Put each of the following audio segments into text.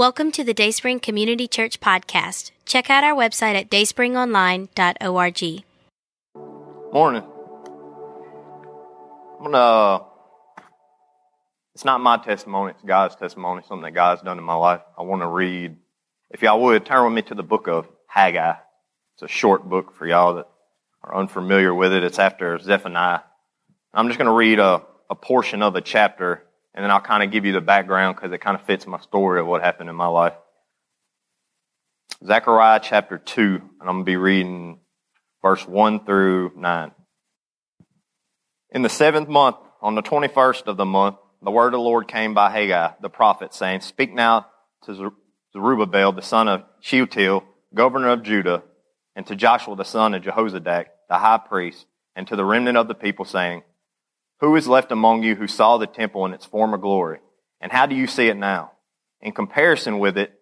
Welcome to the Dayspring Community Church podcast. Check out our website at dayspringonline.org. Morning. I'm gonna. It's not my testimony; it's God's testimony. Something that God's done in my life. I want to read. If y'all would turn with me to the book of Haggai. It's a short book for y'all that are unfamiliar with it. It's after Zephaniah. I'm just going to read a, a portion of a chapter, and then I'll kind of give you the background because it kind of fits my story of what happened in my life. Zechariah chapter 2, and I'm going to be reading verse 1 through 9. In the seventh month, on the 21st of the month, the word of the Lord came by Haggai, the prophet, saying, Speak now to Zerubbabel, the son of Shealtiel, governor of Judah, and to Joshua, the son of Jehozadak, the high priest, and to the remnant of the people, saying, Who is left among you who saw the temple in its former glory? And how do you see it now? In comparison with it,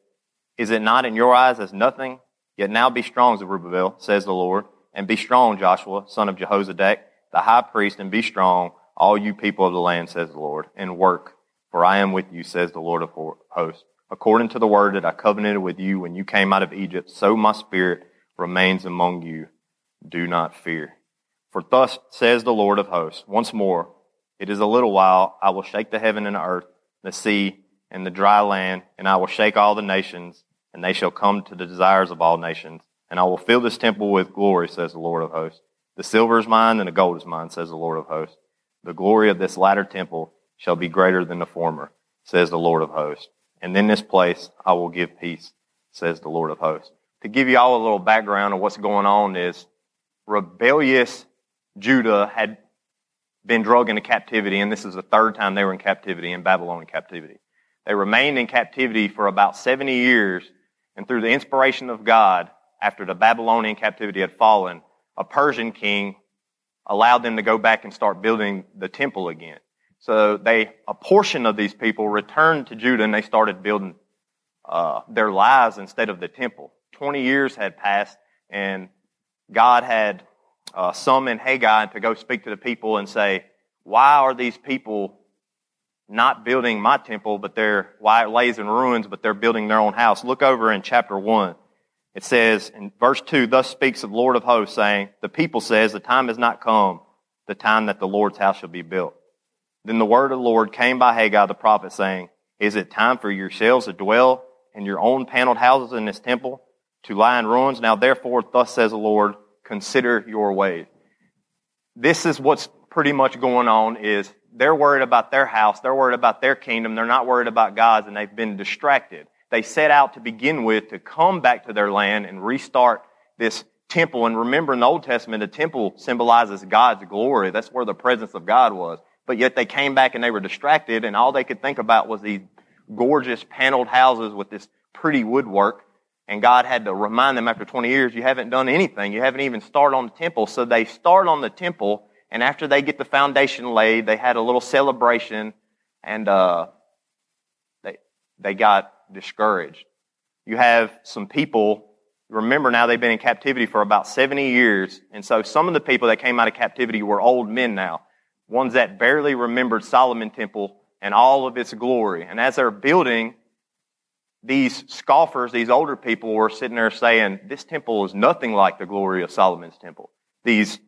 is it not in your eyes as nothing? Yet now be strong, Zerubbabel, says the Lord, and be strong, Joshua, son of Jehozadak, the high priest, and be strong, all you people of the land, says the Lord, and work, for I am with you, says the Lord of hosts. According to the word that I covenanted with you when you came out of Egypt, so my spirit remains among you. Do not fear. For thus says the Lord of hosts, once more, it is a little while, I will shake the heaven and the earth, the sea, and the dry land, and I will shake all the nations, and they shall come to the desires of all nations. And I will fill this temple with glory, says the Lord of hosts. The silver is mine, and the gold is mine, says the Lord of hosts. The glory of this latter temple shall be greater than the former, says the Lord of hosts. And in this place I will give peace, says the Lord of hosts to give you all a little background of what's going on is rebellious Judah had been drugged into captivity, and this is the third time they were in captivity, in Babylonian captivity. They remained in captivity for about 70 years, and through the inspiration of God, after the Babylonian captivity had fallen, a Persian king allowed them to go back and start building the temple again. So they, a portion of these people returned to Judah and they started building uh, their lives instead of the temple. 20 years had passed, and God had uh, summoned Haggai to go speak to the people and say, Why are these people not building my temple, but they're, why it lays in ruins, but they're building their own house? Look over in chapter 1. It says in verse 2, Thus speaks the Lord of hosts, saying, The people says, The time has not come, the time that the Lord's house shall be built. Then the word of the Lord came by Haggai the prophet, saying, Is it time for yourselves to dwell in your own paneled houses in this temple? to lie in ruins. Now therefore, thus says the Lord, consider your ways. This is what's pretty much going on is they're worried about their house. They're worried about their kingdom. They're not worried about God's and they've been distracted. They set out to begin with to come back to their land and restart this temple. And remember in the Old Testament, the temple symbolizes God's glory. That's where the presence of God was. But yet they came back and they were distracted and all they could think about was these gorgeous paneled houses with this pretty woodwork and God had to remind them after 20 years, you haven't done anything. You haven't even started on the temple. So they start on the temple, and after they get the foundation laid, they had a little celebration, and uh, they, they got discouraged. You have some people, remember now they've been in captivity for about 70 years, and so some of the people that came out of captivity were old men now. Ones that barely remembered Solomon temple and all of its glory. And as they're building, these scoffers, these older people were sitting there saying, this temple is nothing like the glory of Solomon's temple. These,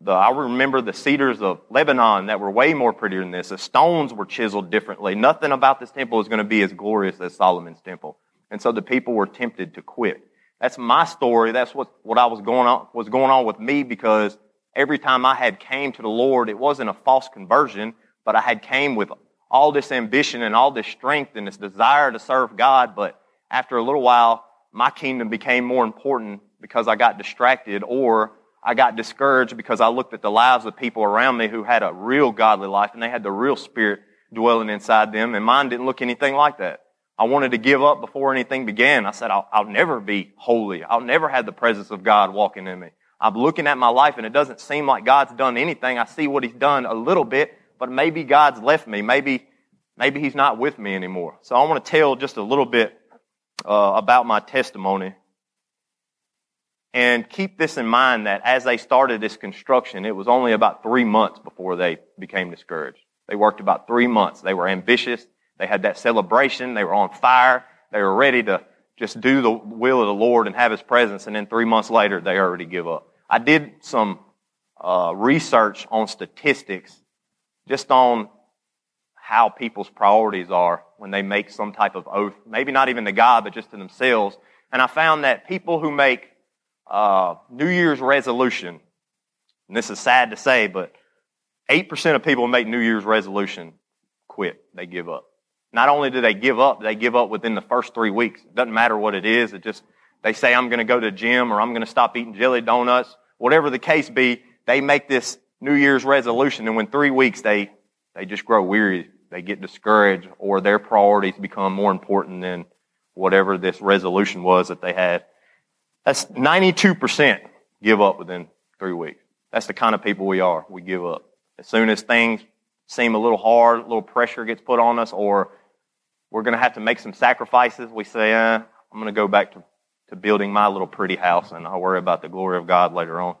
the, I remember the cedars of Lebanon that were way more prettier than this. The stones were chiseled differently. Nothing about this temple is going to be as glorious as Solomon's temple. And so the people were tempted to quit. That's my story. That's what, what I was going on, was going on with me because every time I had came to the Lord, it wasn't a false conversion, but I had came with all this ambition and all this strength and this desire to serve God, but after a little while, my kingdom became more important because I got distracted or I got discouraged because I looked at the lives of people around me who had a real godly life and they had the real spirit dwelling inside them and mine didn't look anything like that. I wanted to give up before anything began. I said, I'll, I'll never be holy. I'll never have the presence of God walking in me. I'm looking at my life and it doesn't seem like God's done anything. I see what He's done a little bit, but maybe God's left me. Maybe, maybe He's not with me anymore. So I want to tell just a little bit uh, about my testimony. And keep this in mind that as they started this construction, it was only about three months before they became discouraged. They worked about three months. They were ambitious. They had that celebration. They were on fire. They were ready to just do the will of the Lord and have His presence, and then three months later, they already give up. I did some uh, research on statistics, just on how people's priorities are when they make some type of oath, maybe not even to God, but just to themselves. And I found that people who make uh, New Year's resolution, and this is sad to say, but 8% of people who make New Year's resolution quit. They give up. Not only do they give up, they give up within the first three weeks. It doesn't matter what it is. It just, they say, I'm going to go to the gym or I'm going to stop eating jelly donuts. Whatever the case be, they make this New Year's resolution and when three weeks they, they just grow weary. They get discouraged or their priorities become more important than whatever this resolution was that they had. That's 92% give up within three weeks. That's the kind of people we are. We give up. As soon as things seem a little hard, a little pressure gets put on us, or we're going to have to make some sacrifices, we say, eh, I'm going to go back to, to building my little pretty house and I'll worry about the glory of God later on.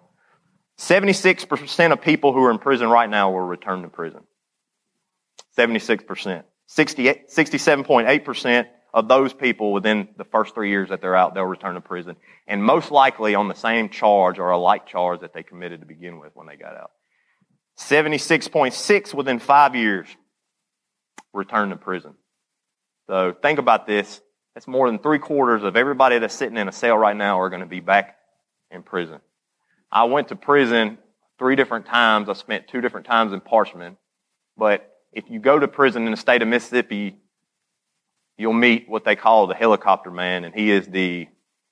76% of people who are in prison right now will return to prison. 76%. 67.8% of those people within the first three years that they're out, they'll return to prison. And most likely on the same charge or a like charge that they committed to begin with when they got out. 76.6 within five years return to prison. So think about this. That's more than three quarters of everybody that's sitting in a cell right now are going to be back in prison. I went to prison three different times. I spent two different times in Parchman. But if you go to prison in the state of Mississippi, you'll meet what they call the helicopter man, and he is the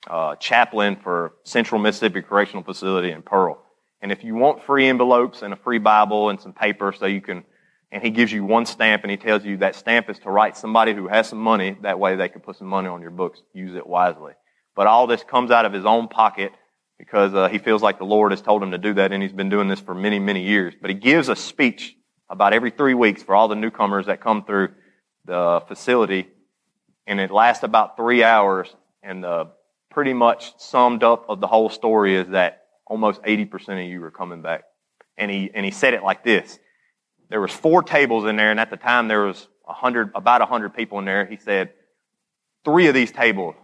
uh, chaplain for Central Mississippi Correctional Facility in Pearl. And if you want free envelopes and a free Bible and some paper so you can, and he gives you one stamp and he tells you that stamp is to write somebody who has some money, that way they can put some money on your books. Use it wisely. But all this comes out of his own pocket because uh, he feels like the Lord has told him to do that and he's been doing this for many, many years. But he gives a speech about every three weeks for all the newcomers that come through the facility and it lasts about three hours and the pretty much summed up of the whole story is that almost 80% of you are coming back. And he, and he said it like this. There was four tables in there, and at the time there was a hundred, about a hundred people in there. He said, three of these tables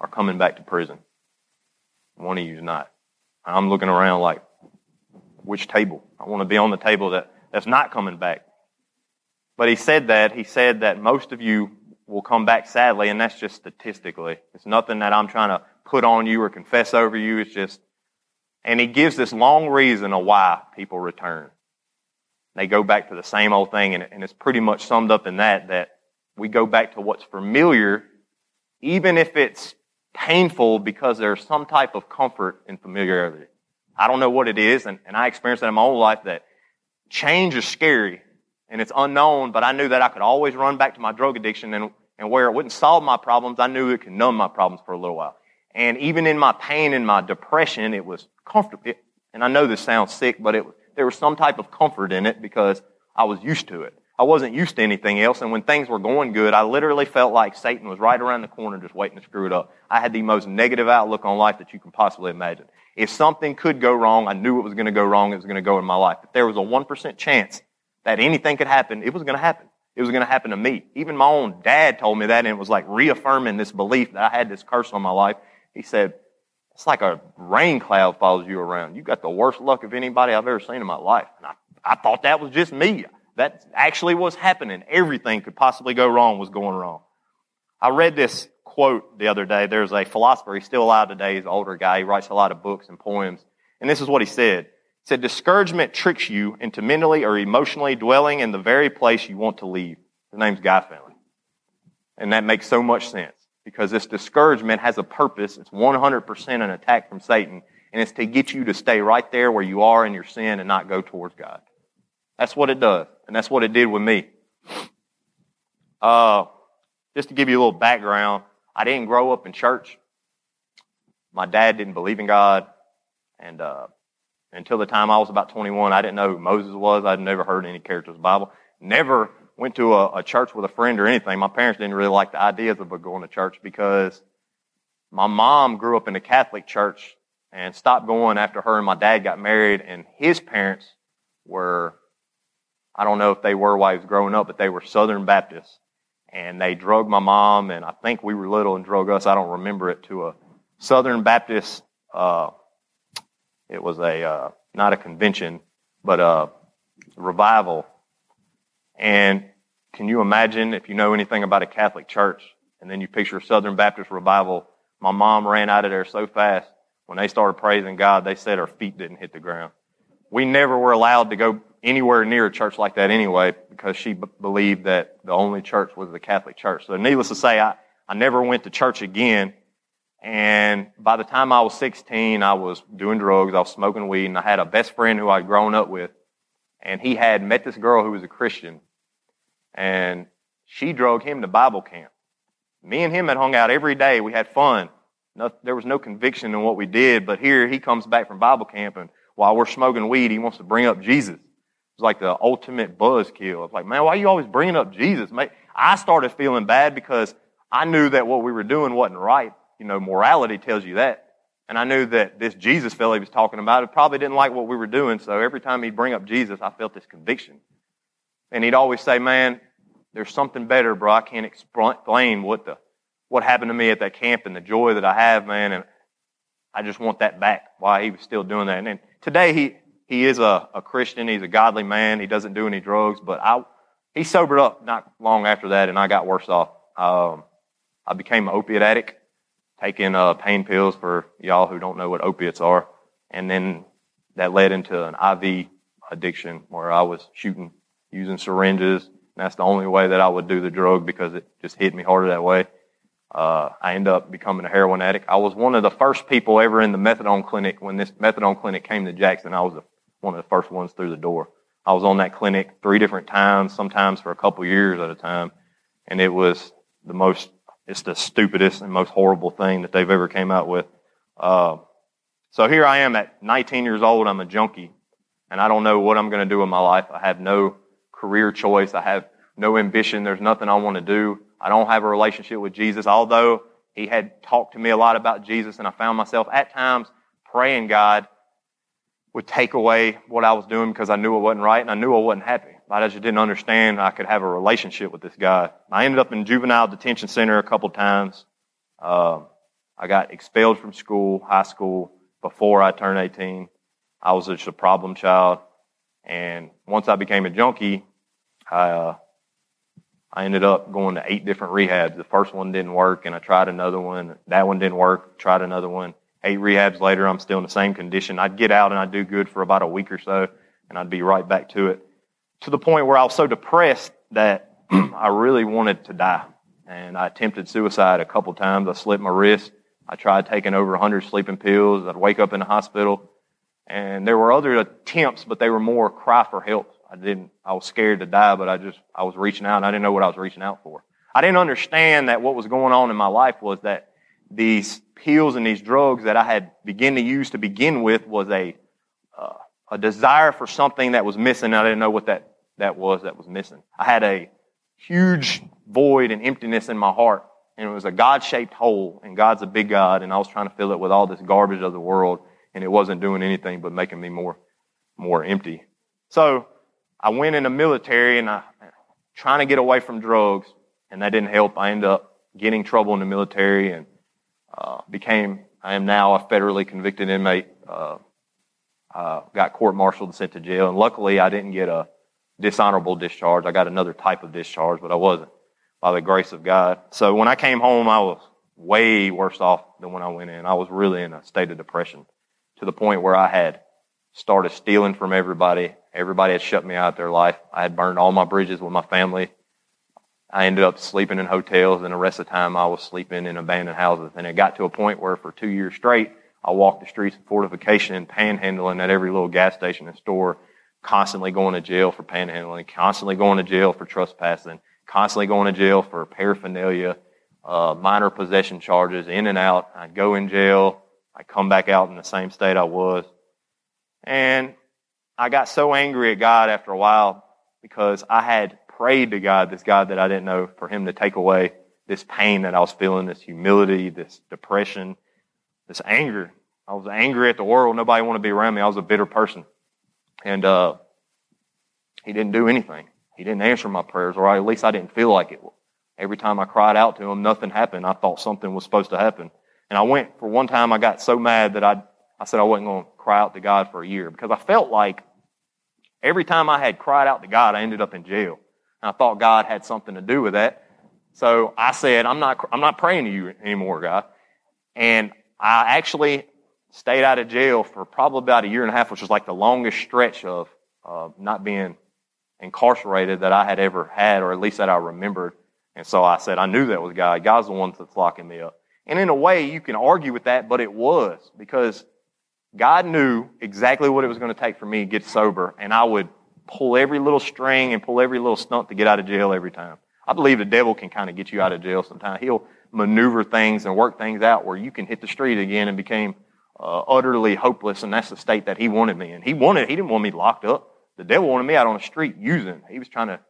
are coming back to prison. One of you is not. I'm looking around like, which table? I want to be on the table that, that's not coming back. But he said that, he said that most of you will come back sadly, and that's just statistically. It's nothing that I'm trying to put on you or confess over you. It's just and he gives this long reason of why people return. They go back to the same old thing, and, and it's pretty much summed up in that, that we go back to what's familiar, even if it's painful because there's some type of comfort in familiarity. I don't know what it is, and, and I experienced that in my own life that change is scary and it's unknown, but I knew that I could always run back to my drug addiction and, and where it wouldn't solve my problems, I knew it could numb my problems for a little while. And even in my pain and my depression, it was comfortable. And I know this sounds sick, but it, there was some type of comfort in it because I was used to it. I wasn't used to anything else. And when things were going good, I literally felt like Satan was right around the corner just waiting to screw it up. I had the most negative outlook on life that you can possibly imagine. If something could go wrong, I knew it was going to go wrong. It was going to go in my life. If there was a 1% chance that anything could happen, it was going to happen. It was going to happen to me. Even my own dad told me that and it was like reaffirming this belief that I had this curse on my life. He said, it's like a rain cloud follows you around. You got the worst luck of anybody I've ever seen in my life. And I, I thought that was just me. That actually was happening. Everything could possibly go wrong was going wrong. I read this quote the other day. There's a philosopher. He's still alive today. He's an older guy. He writes a lot of books and poems. And this is what he said. He said, discouragement tricks you into mentally or emotionally dwelling in the very place you want to leave. His name's Guy Finley. And that makes so much sense because this discouragement has a purpose. It's 100% an attack from Satan, and it's to get you to stay right there where you are in your sin and not go towards God. That's what it does, and that's what it did with me. Uh, just to give you a little background, I didn't grow up in church. My dad didn't believe in God, and uh, until the time I was about 21, I didn't know who Moses was. I'd never heard any characters of the Bible. Never went to a, a church with a friend or anything. My parents didn't really like the ideas of going to church because my mom grew up in a Catholic church and stopped going after her and my dad got married and his parents were, I don't know if they were while he was growing up, but they were Southern Baptists. and they drug my mom, and I think we were little and drug us. I don't remember it to a Southern Baptist. Uh, it was a uh, not a convention, but a revival. And can you imagine if you know anything about a Catholic church, and then you picture a Southern Baptist revival? My mom ran out of there so fast when they started praising God. They said her feet didn't hit the ground. We never were allowed to go anywhere near a church like that anyway because she b- believed that the only church was the Catholic Church. So needless to say, I, I never went to church again. And by the time I was 16, I was doing drugs. I was smoking weed and I had a best friend who I'd grown up with. And he had met this girl who was a Christian and she drove him to Bible camp. Me and him had hung out every day. We had fun. No, there was no conviction in what we did, but here he comes back from Bible camp and while we're smoking weed, he wants to bring up Jesus It was like the ultimate buzzkill. It's like, man, why are you always bringing up Jesus? I started feeling bad because I knew that what we were doing wasn't right. You know, morality tells you that. And I knew that this Jesus fellow he was talking about probably didn't like what we were doing. So every time he'd bring up Jesus, I felt this conviction. And he'd always say, man, there's something better, bro. I can't explain what the, what happened to me at that camp and the joy that I have, man. And I just want that back. Why he was still doing that. And then today he, he is a, a Christian. He's a godly man. He doesn't do any drugs, but I, he sobered up not long after that and I got worse off. Um, I became an opiate addict, taking uh, pain pills for y'all who don't know what opiates are. And then that led into an IV addiction where I was shooting, using syringes. And that's the only way that I would do the drug because it just hit me harder that way. Uh, I ended up becoming a heroin addict. I was one of the first people ever in the methadone clinic when this methadone clinic came to Jackson. I was the one of the first ones through the door. I was on that clinic three different times, sometimes for a couple years at a time, and it was the most, it's the stupidest and most horrible thing that they've ever came out with. Uh, so here I am at 19 years old. I'm a junkie, and I don't know what I'm going to do in my life. I have no career choice. I have no ambition. There's nothing I want to do. I don't have a relationship with Jesus, although he had talked to me a lot about Jesus, and I found myself at times praying God would take away what I was doing because I knew it wasn't right and I knew I wasn't happy. I just didn't understand I could have a relationship with this guy. I ended up in juvenile detention center a couple times. Uh, I got expelled from school, high school, before I turned 18. I was just a problem child. And once I became a junkie, I, uh, I ended up going to eight different rehabs. The first one didn't work and I tried another one. That one didn't work, tried another one eight rehabs later, I'm still in the same condition. I'd get out and I'd do good for about a week or so, and I'd be right back to it. To the point where I was so depressed that I really wanted to die. And I attempted suicide a couple times. I slipped my wrist. I tried taking over 100 sleeping pills. I'd wake up in the hospital. And there were other attempts, but they were more cry for help. I didn't, I was scared to die, but I just, I was reaching out and I didn't know what I was reaching out for. I didn't understand that what was going on in my life was that these pills and these drugs that I had begun to use to begin with was a uh, a desire for something that was missing. I didn't know what that that was that was missing. I had a huge void and emptiness in my heart, and it was a God-shaped hole. And God's a big God, and I was trying to fill it with all this garbage of the world, and it wasn't doing anything but making me more more empty. So I went in the military, and I trying to get away from drugs, and that didn't help. I ended up getting trouble in the military and uh, became, I am now a federally convicted inmate. Uh, uh, got court-martialed and sent to jail, and luckily I didn't get a dishonorable discharge. I got another type of discharge, but I wasn't by the grace of God. So when I came home, I was way worse off than when I went in. I was really in a state of depression to the point where I had started stealing from everybody. Everybody had shut me out of their life. I had burned all my bridges with my family. I ended up sleeping in hotels, and the rest of the time I was sleeping in abandoned houses. And it got to a point where for two years straight, I walked the streets of fortification and panhandling at every little gas station and store, constantly going to jail for panhandling, constantly going to jail for trespassing, constantly going to jail for paraphernalia, uh, minor possession charges, in and out. I'd go in jail. I'd come back out in the same state I was. And I got so angry at God after a while because I had prayed to God, this God that I didn't know, for Him to take away this pain that I was feeling, this humility, this depression, this anger. I was angry at the world. Nobody wanted to be around me. I was a bitter person. And uh, He didn't do anything. He didn't answer my prayers, or at least I didn't feel like it Every time I cried out to him, nothing happened. I thought something was supposed to happen. And I went, for one time, I got so mad that I, I said I wasn't going to cry out to God for a year because I felt like every time I had cried out to God, I ended up in jail. And I thought God had something to do with that. So I said, I'm not, I'm not praying to you anymore, God. And I actually stayed out of jail for probably about a year and a half, which was like the longest stretch of uh, not being incarcerated that I had ever had, or at least that I remembered. And so I said, I knew that was God. God's the one that's locking me up. And in a way, you can argue with that, but it was because God knew exactly what it was going to take for me to get sober, and I would pull every little string and pull every little stunt to get out of jail every time. I believe the devil can kind of get you out of jail sometimes. He'll maneuver things and work things out where you can hit the street again and became uh, utterly hopeless, and that's the state that he wanted me in. He wanted, he didn't want me locked up. The devil wanted me out on the street using. He was trying to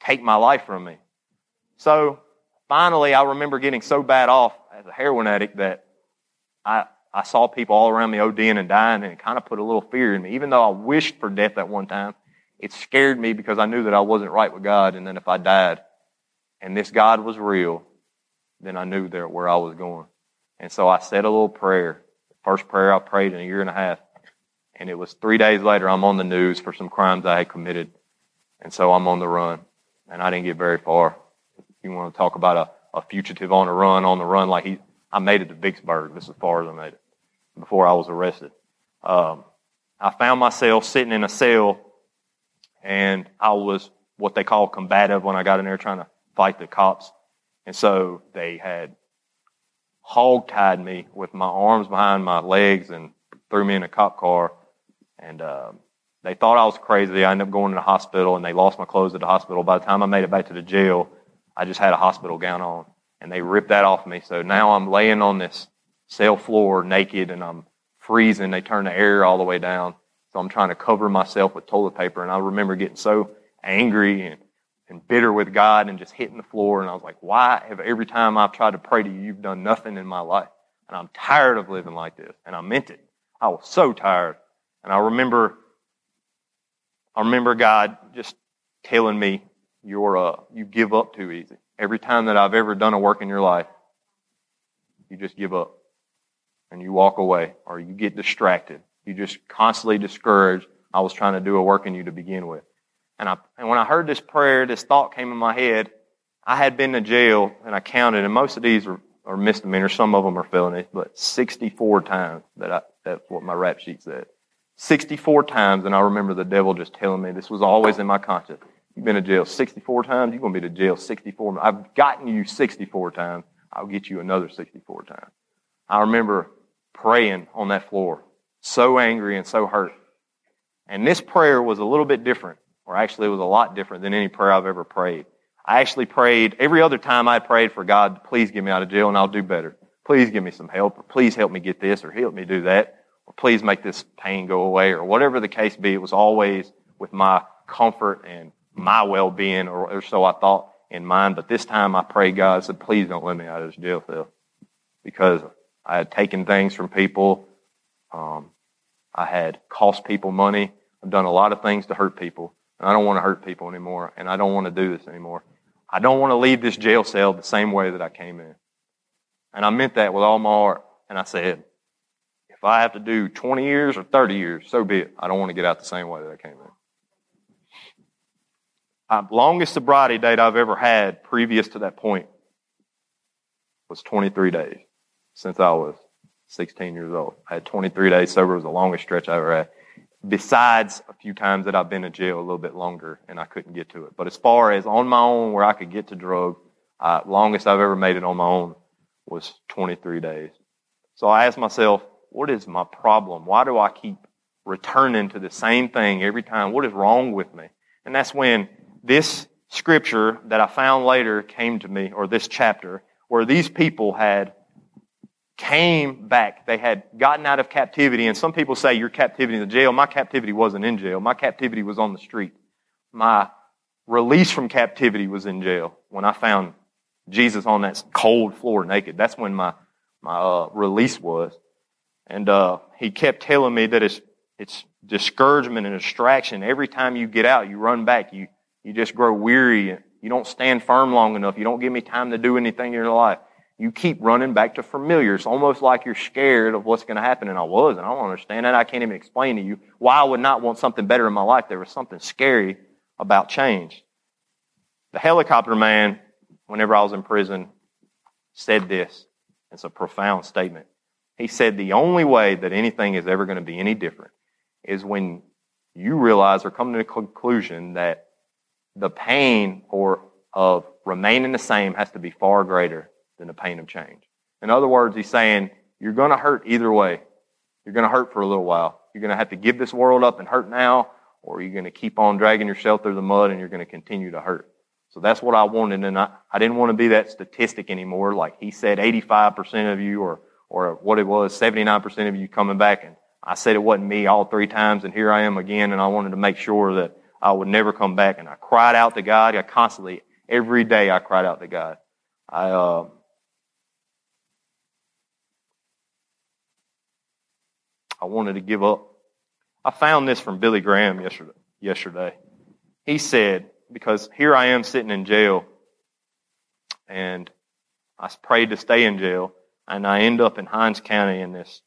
take my life from me. So finally, I remember getting so bad off as a heroin addict that I, I saw people all around me ODing and dying, and it kind of put a little fear in me. Even though I wished for death at one time, it scared me because I knew that I wasn't right with God, and then if I died, and this God was real, then I knew there where I was going. And so I said a little prayer. The first prayer I prayed in a year and a half. And it was three days later, I'm on the news for some crimes I had committed. And so I'm on the run. And I didn't get very far If you want to talk about a, a fugitive on a run, on the run, like he, I made it to Vicksburg. This is as far as I made it before I was arrested. Um, I found myself sitting in a cell, and I was what they call combative when I got in there trying to fight the cops. And so they had hog tied me with my arms behind my legs and threw me in a cop car. And um, they thought I was crazy. I ended up going to the hospital, and they lost my clothes at the hospital. By the time I made it back to the jail, I just had a hospital gown on, and they ripped that off me. So now I'm laying on this cell floor naked, and I'm freezing. They turn the air all the way down, so I'm trying to cover myself with toilet paper. And I remember getting so angry and, and bitter with God, and just hitting the floor. And I was like, "Why have every time I've tried to pray to you, you've done nothing in my life?" And I'm tired of living like this. And I meant it. I was so tired. And I remember, I remember God just telling me you're uh, you give up too easy. Every time that I've ever done a work in your life, you just give up and you walk away or you get distracted. You just constantly discouraged. I was trying to do a work in you to begin with. And I and when I heard this prayer, this thought came in my head. I had been to jail and I counted, and most of these are, are misdemeanors. Some of them are felonies, but 64 times that I, that's what my rap sheet said. 64 times, and I remember the devil just telling me this was always in my conscience. You've been to jail 64 times. You're going to be to jail 64. I've gotten you 64 times. I'll get you another 64 times. I remember praying on that floor, so angry and so hurt. And this prayer was a little bit different, or actually it was a lot different than any prayer I've ever prayed. I actually prayed every other time I prayed for God, please get me out of jail and I'll do better. Please give me some help, or please help me get this, or help me do that, or please make this pain go away, or whatever the case be. It was always with my comfort and my well being, or, or, so I thought in mind. But this time I prayed God, I said, please don't let me out of this jail cell. Because I had taken things from people. Um, I had cost people money. I've done a lot of things to hurt people. And I don't want to hurt people anymore. And I don't want to do this anymore. I don't want to leave this jail cell the same way that I came in. And I meant that with all my heart. And I said, if I have to do 20 years or 30 years, so be it. I don't want to get out the same way that I came in. Uh, longest sobriety date I've ever had previous to that point was 23 days since I was 16 years old. I had 23 days sober. It was the longest stretch I ever had. Besides a few times that I've been in jail a little bit longer and I couldn't get to it. But as far as on my own where I could get to drugs, uh, longest I've ever made it on my own was 23 days. So I asked myself, what is my problem? Why do I keep returning to the same thing every time? What is wrong with me? And that's when this scripture that I found later came to me, or this chapter, where these people had came back. They had gotten out of captivity. And some people say your captivity in the jail. My captivity wasn't in jail. My captivity was on the street. My release from captivity was in jail when I found Jesus on that cold floor naked. That's when my, my uh, release was. And uh, he kept telling me that it's, it's discouragement and distraction. Every time you get out, you run back. You, you just grow weary. You You don't stand firm long enough. You don't give me time to do anything in your life. You keep running back to familiar. It's almost like you're scared of what's going to happen. And I was, and I don't understand that. I can't even explain to you why I would not want something better in my life. There was something scary about change. The helicopter man, whenever I was in prison, said this. It's a profound statement. He said the only way that anything is ever going to be any different is when you realize or come to the conclusion that the pain or of remaining the same has to be far greater than the pain of change. In other words, he's saying you're going to hurt either way. You're going to hurt for a little while. You're going to have to give this world up and hurt now, or you're going to keep on dragging yourself through the mud and you're going to continue to hurt. So that's what I wanted, and I, I didn't want to be that statistic anymore. Like he said, 85% of you, or or what it was, 79% of you coming back, and I said it wasn't me all three times, and here I am again, and I wanted to make sure that I would never come back. And I cried out to God. I constantly, every day, I cried out to God. I uh, I wanted to give up. I found this from Billy Graham yesterday. Yesterday, he said, because here I am sitting in jail, and I prayed to stay in jail, and I end up in Hinds County in this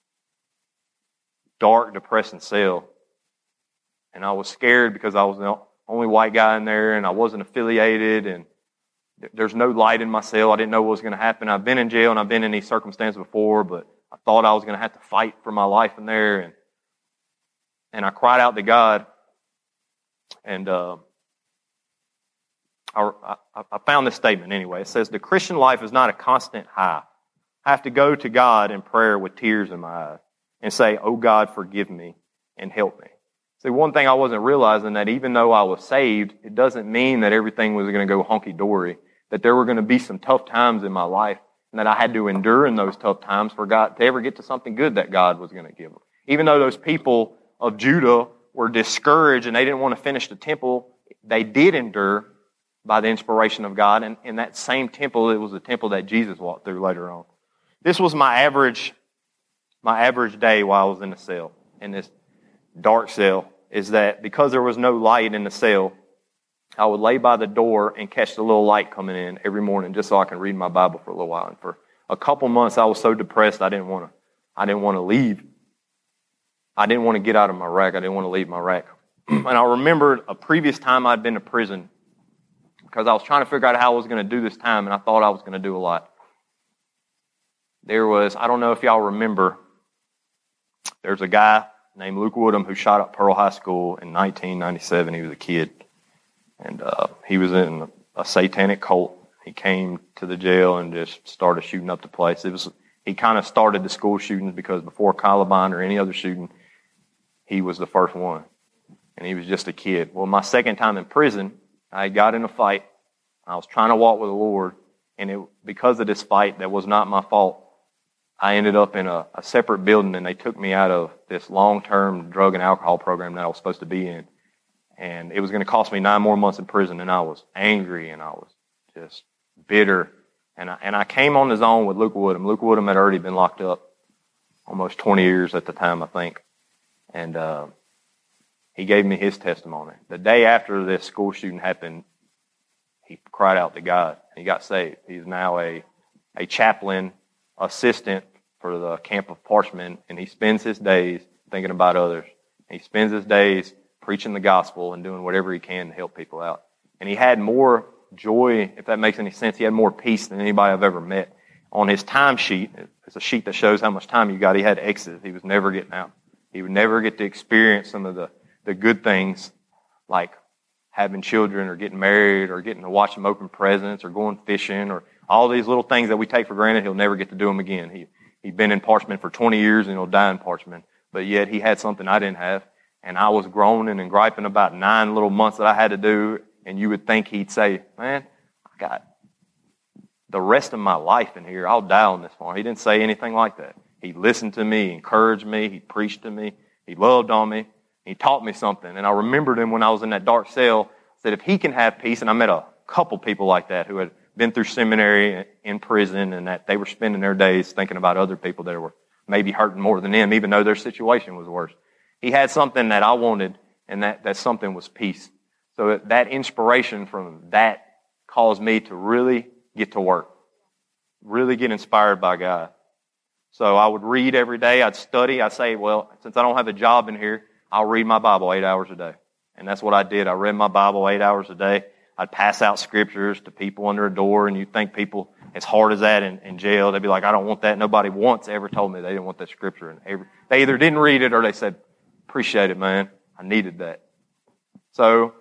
dark, depressing cell. And I was scared because I was the only white guy in there, and I wasn't affiliated, and there's no light in my cell. I didn't know what was going to happen. I've been in jail and I've been in these circumstances before, but I thought I was going to have to fight for my life in there, and and I cried out to God, and uh, I, I, I found this statement anyway. It says, The Christian life is not a constant high. I have to go to God in prayer with tears in my eyes and say, Oh God, forgive me and help me. See, one thing I wasn't realizing that even though I was saved, it doesn't mean that everything was going to go honky dory, that there were going to be some tough times in my life and that I had to endure in those tough times for God to ever get to something good that God was going to give them. Even though those people of Judah were discouraged and they didn't want to finish the temple, they did endure by the inspiration of God. And in that same temple, it was the temple that Jesus walked through later on. This was my average, my average day while I was in the cell, in this dark cell, is that because there was no light in the cell, I would lay by the door and catch the little light coming in every morning just so I can read my Bible for a little while. And for a couple months, I was so depressed I didn't want to, I didn't want to leave. I didn't want to get out of my rack. I didn't want to leave my rack. and I remembered a previous time I'd been to prison because I was trying to figure out how I was going to do this time, and I thought I was going to do a lot. There was, I don't know if y'all remember, there's a guy named Luke Woodham who shot up Pearl High School in 1997. He was a kid, and uh, he was in a satanic cult. He came to the jail and just started shooting up the place. It was he kind of started the school shootings because before Columbine or any other shooting, he was the first one, and he was just a kid. Well, my second time in prison, I got in a fight. I was trying to walk with the Lord, and it, because of this fight that was not my fault, I ended up in a, a separate building, and they took me out of this long-term drug and alcohol program that I was supposed to be in. And it was going to cost me nine more months in prison, and I was angry, and I was just bitter. And I, and I came on the zone with Luke Woodham. Luke Woodham had already been locked up almost 20 years at the time, I think. And uh, he gave me his testimony. The day after this school shooting happened, he cried out to God. He got saved. He's now a, a chaplain assistant for the camp of Parchman, and he spends his days thinking about others. He spends his days preaching the gospel and doing whatever he can to help people out. And he had more joy, if that makes any sense. He had more peace than anybody I've ever met. On his time sheet, it's a sheet that shows how much time you got. He had X's. He was never getting out. He would never get to experience some of the the good things like having children or getting married or getting to watch them open presents or going fishing or all these little things that we take for granted, he'll never get to do them again. He, he'd been in Parchman for 20 years and he'll die in Parchman. But yet he had something I didn't have. And I was groaning and griping about nine little months that I had to do. And you would think he'd say, man, I got the rest of my life in here. I'll die on this farm. He didn't say anything like that. He listened to me, encouraged me, he preached to me, he loved on me. He taught me something. And I remembered him when I was in that dark cell, said if he can have peace, and I met a couple people like that who had been through seminary in prison and that they were spending their days thinking about other people that were maybe hurting more than them, even though their situation was worse. He had something that I wanted, and that, that something was peace. So that inspiration from that caused me to really get to work, really get inspired by God. So I would read every day. I'd study. I'd say, well, since I don't have a job in here, I'll read my Bible eight hours a day. And that's what I did. I read my Bible eight hours a day. I'd pass out scriptures to people under a door, and you'd think people as hard as that in, in jail, they'd be like, I don't want that. Nobody once ever told me they didn't want that scripture. And every, they either didn't read it or they said, appreciate it, man. I needed that. So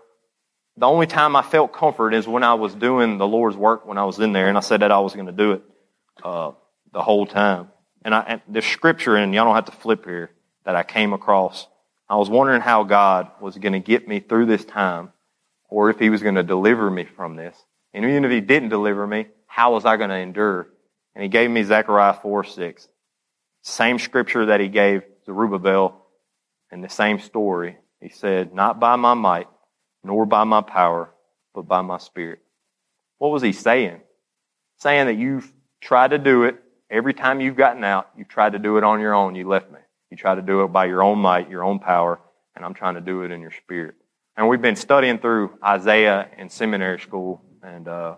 the only time I felt comfort is when I was doing the Lord's work when I was in there, and I said that I was going to do it uh, the whole time. And, I, and the scripture, and y'all don't have to flip here, that I came across, I was wondering how God was going to get me through this time, or if He was going to deliver me from this. And even if He didn't deliver me, how was I going to endure? And He gave me Zechariah 4 6. Same scripture that He gave Zerubbabel in the same story. He said, Not by my might, nor by my power, but by my spirit. What was He saying? Saying that you've tried to do it every time you've gotten out, you've tried to do it on your own, you left me. You tried to do it by your own might, your own power, and I'm trying to do it in your spirit. And we've been studying through Isaiah in seminary school, and uh,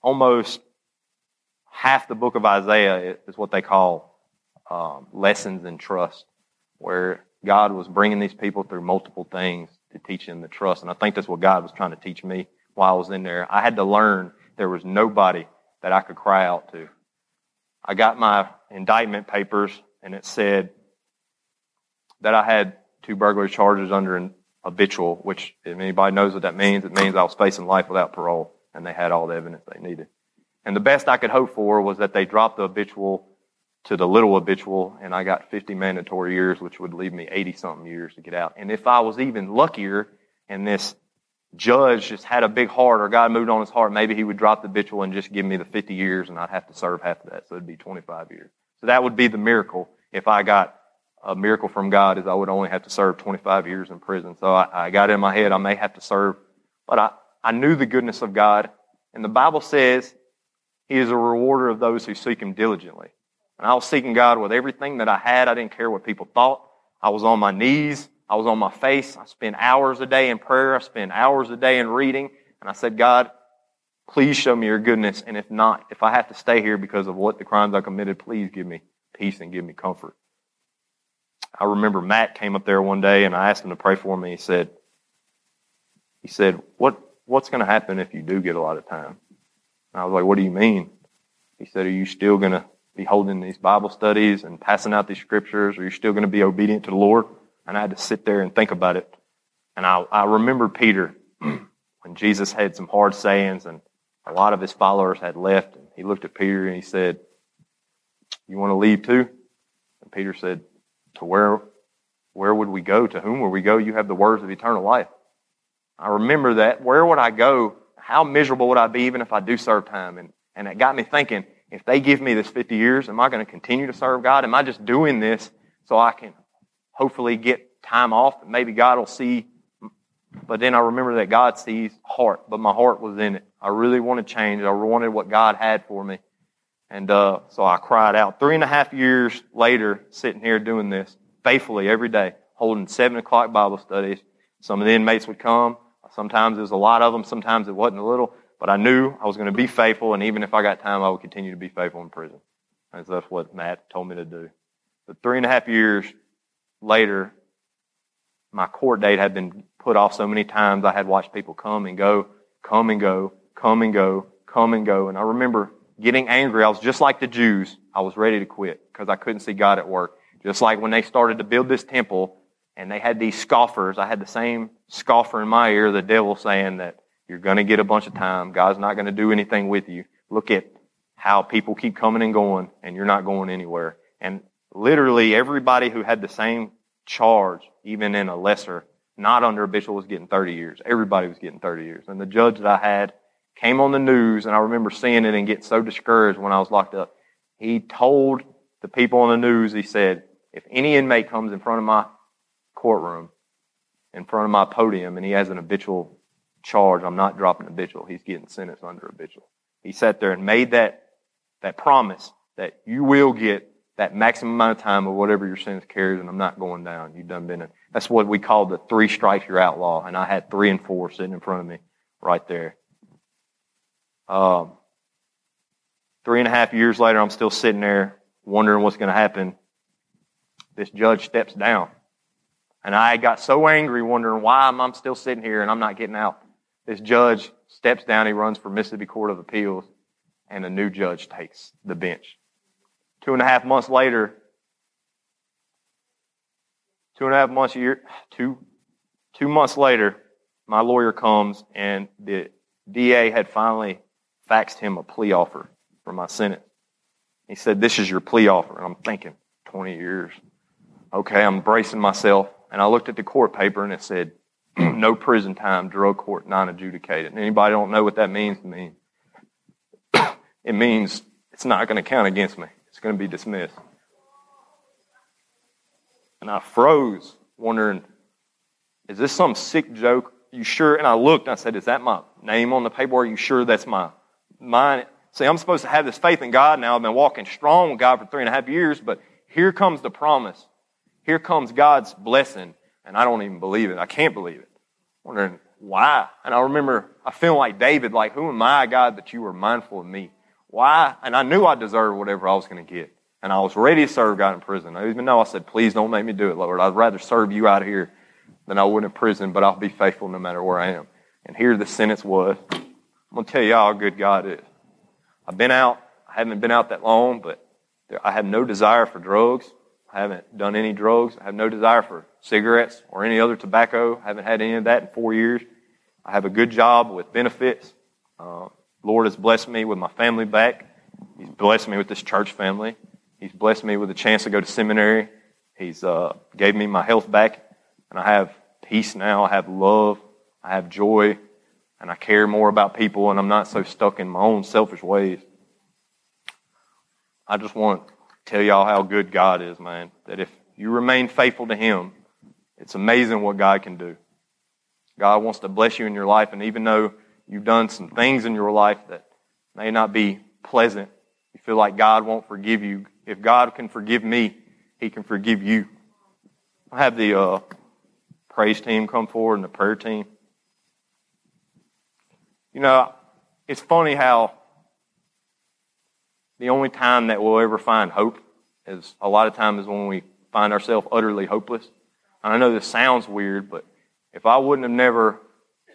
almost half the book of Isaiah is what they call um, lessons in trust, where God was bringing these people through multiple things to teach them the trust. And I think that's what God was trying to teach me while I was in there. I had to learn there was nobody that I could cry out to. I got my indictment papers and it said that I had two burglary charges under an habitual, which if anybody knows what that means, it means I was facing life without parole and they had all the evidence they needed. And the best I could hope for was that they dropped the habitual to the little habitual and I got 50 mandatory years, which would leave me 80 something years to get out. And if I was even luckier and this judge just had a big heart or God moved on his heart, maybe he would drop the habitual and just give me the 50 years and I'd have to serve half of that. So it'd be 25 years. So that would be the miracle if I got a miracle from God is I would only have to serve 25 years in prison. So I, I got in my head I may have to serve, but I, I knew the goodness of God. And the Bible says he is a rewarder of those who seek him diligently. And I was seeking God with everything that I had. I didn't care what people thought. I was on my knees. I was on my face. I spent hours a day in prayer. I spent hours a day in reading. And I said, God, please show me your goodness. And if not, if I have to stay here because of what the crimes I committed, please give me peace and give me comfort. I remember Matt came up there one day and I asked him to pray for me. He said, he said, what, what's going to happen if you do get a lot of time? And I was like, what do you mean? He said, are you still going to be holding these Bible studies and passing out these scriptures? Are you still going to be obedient to the Lord? And I had to sit there and think about it. And I, I remember Peter when Jesus had some hard sayings and a lot of his followers had left. And he looked at Peter and he said, You want to leave too? And Peter said, To where, where would we go? To whom would we go? You have the words of eternal life. I remember that. Where would I go? How miserable would I be even if I do serve time? And, and it got me thinking, if they give me this 50 years, am I going to continue to serve God? Am I just doing this so I can hopefully get time off. And maybe God will see. But then I remember that God sees heart, but my heart was in it. I really wanted change. I wanted what God had for me. And uh, so I cried out. Three and a half years later, sitting here doing this faithfully every day, holding seven o'clock Bible studies. Some of the inmates would come. Sometimes it was a lot of them. Sometimes it wasn't a little. But I knew I was going to be faithful, and even if I got time, I would continue to be faithful in prison. And so that's what Matt told me to do. But three and a half years later, my court date had been put off so many times. I had watched people come and go, come and go, come and go, come and go. And I remember getting angry. I was just like the Jews. I was ready to quit because I couldn't see God at work. Just like when they started to build this temple and they had these scoffers, I had the same scoffer in my ear, the devil saying that you're going to get a bunch of time. God's not going to do anything with you. Look at how people keep coming and going and you're not going anywhere. And literally everybody who had the same charge, even in a lesser, not under a bishop, was getting 30 years. Everybody was getting 30 years. And the judge that I had came on the news, and I remember seeing it and getting so discouraged when I was locked up. He told the people on the news, he said, if any inmate comes in front of my courtroom, in front of my podium, and he has an habitual charge, I'm not dropping habitual. He's getting sentenced under habitual. He sat there and made that, that promise that you will get that maximum amount of time of whatever your sentence carries, and I'm not going down. You've done been. That's what we call the three strikes you're outlaw, and I had three and four sitting in front of me right there. Um, three and a half years later, I'm still sitting there wondering what's going to happen. This judge steps down. And I got so angry wondering why I'm still sitting here and I'm not getting out. This judge steps down. He runs for Mississippi Court of Appeals and a new judge takes the bench. Two and a half months later, two and a half months a year, two, two months later, my lawyer comes and the DA had finally faxed him a plea offer for my sentence. He said, This is your plea offer. And I'm thinking, 20 years. Okay, I'm bracing myself. And I looked at the court paper and it said, No prison time, drug court non adjudicated. Anybody don't know what that means to me? it means it's not going to count against me, it's going to be dismissed. And I froze, wondering, Is this some sick joke? You sure? And I looked and I said, Is that my name on the paper? Are you sure that's my mine? See, I'm supposed to have this faith in God now. I've been walking strong with God for three and a half years, but here comes the promise. Here comes God's blessing, and I don't even believe it. I can't believe it. Wondering why. And I remember I feel like David, like, who am I, God, that you were mindful of me? Why? And I knew I deserved whatever I was going to get. And I was ready to serve God in prison. Even though I said, please don't make me do it, Lord. I'd rather serve you out here than I would in prison, but I'll be faithful no matter where I am. And here the sentence was. I'm going to tell you how good God is. I've been out. I haven't been out that long, but I have no desire for drugs. I haven't done any drugs. I have no desire for cigarettes or any other tobacco. I haven't had any of that in four years. I have a good job with benefits. Uh, Lord has blessed me with my family back. He's blessed me with this church family. He's blessed me with a chance to go to seminary. He's uh, gave me my health back, and I have peace now. I have love. I have joy and I care more about people and I'm not so stuck in my own selfish ways. I just want tell y'all how good God is, man. That if you remain faithful to Him, it's amazing what God can do. God wants to bless you in your life, and even though you've done some things in your life that may not be pleasant, you feel like God won't forgive you. If God can forgive me, He can forgive you. I have the uh, praise team come forward and the prayer team. You know, it's funny how the only time that we'll ever find hope is a lot of times is when we find ourselves utterly hopeless. And I know this sounds weird, but if I wouldn't have never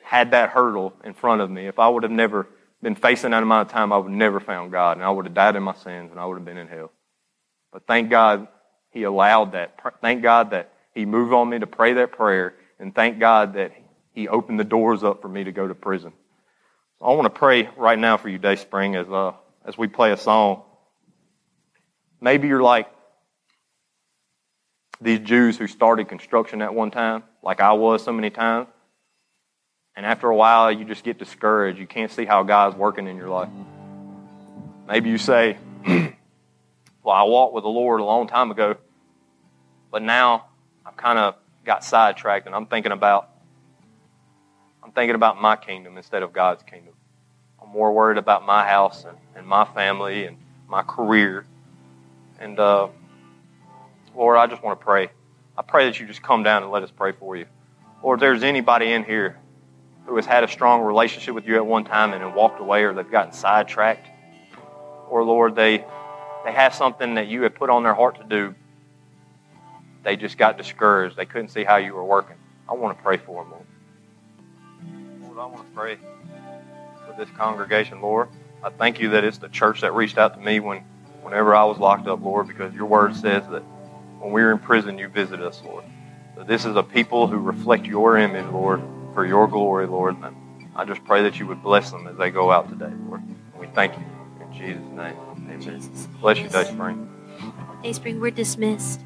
had that hurdle in front of me, if I would have never been facing that amount of time, I would have never found God, and I would have died in my sins, and I would have been in hell. But thank God He allowed that. Thank God that He moved on me to pray that prayer, and thank God that He opened the doors up for me to go to prison. So I want to pray right now for you, Dayspring, as uh, as we play a song. Maybe you're like these Jews who started construction at one time, like I was so many times. And after a while, you just get discouraged. You can't see how God's working in your life. Maybe you say, Well, I walked with the Lord a long time ago, but now I've kind of got sidetracked and I'm thinking about I'm thinking about my kingdom instead of God's kingdom. I'm more worried about my house and, and my family and my career. And uh, Lord, I just want to pray. I pray that you just come down and let us pray for you. Lord, if there's anybody in here who has had a strong relationship with you at one time and then walked away or they've gotten sidetracked, or Lord, they they have something that you had put on their heart to do. They just got discouraged. They couldn't see how you were working. I want to pray for them, Lord. I want to pray this congregation, Lord. I thank you that it's the church that reached out to me when, whenever I was locked up, Lord, because your word says that when we were in prison, you visit us, Lord. So this is a people who reflect your image, Lord, for your glory, Lord. And I just pray that you would bless them as they go out today, Lord. And we thank you in Jesus' name. Amen. Jesus. Bless you, Dayspring. Dayspring, we're dismissed.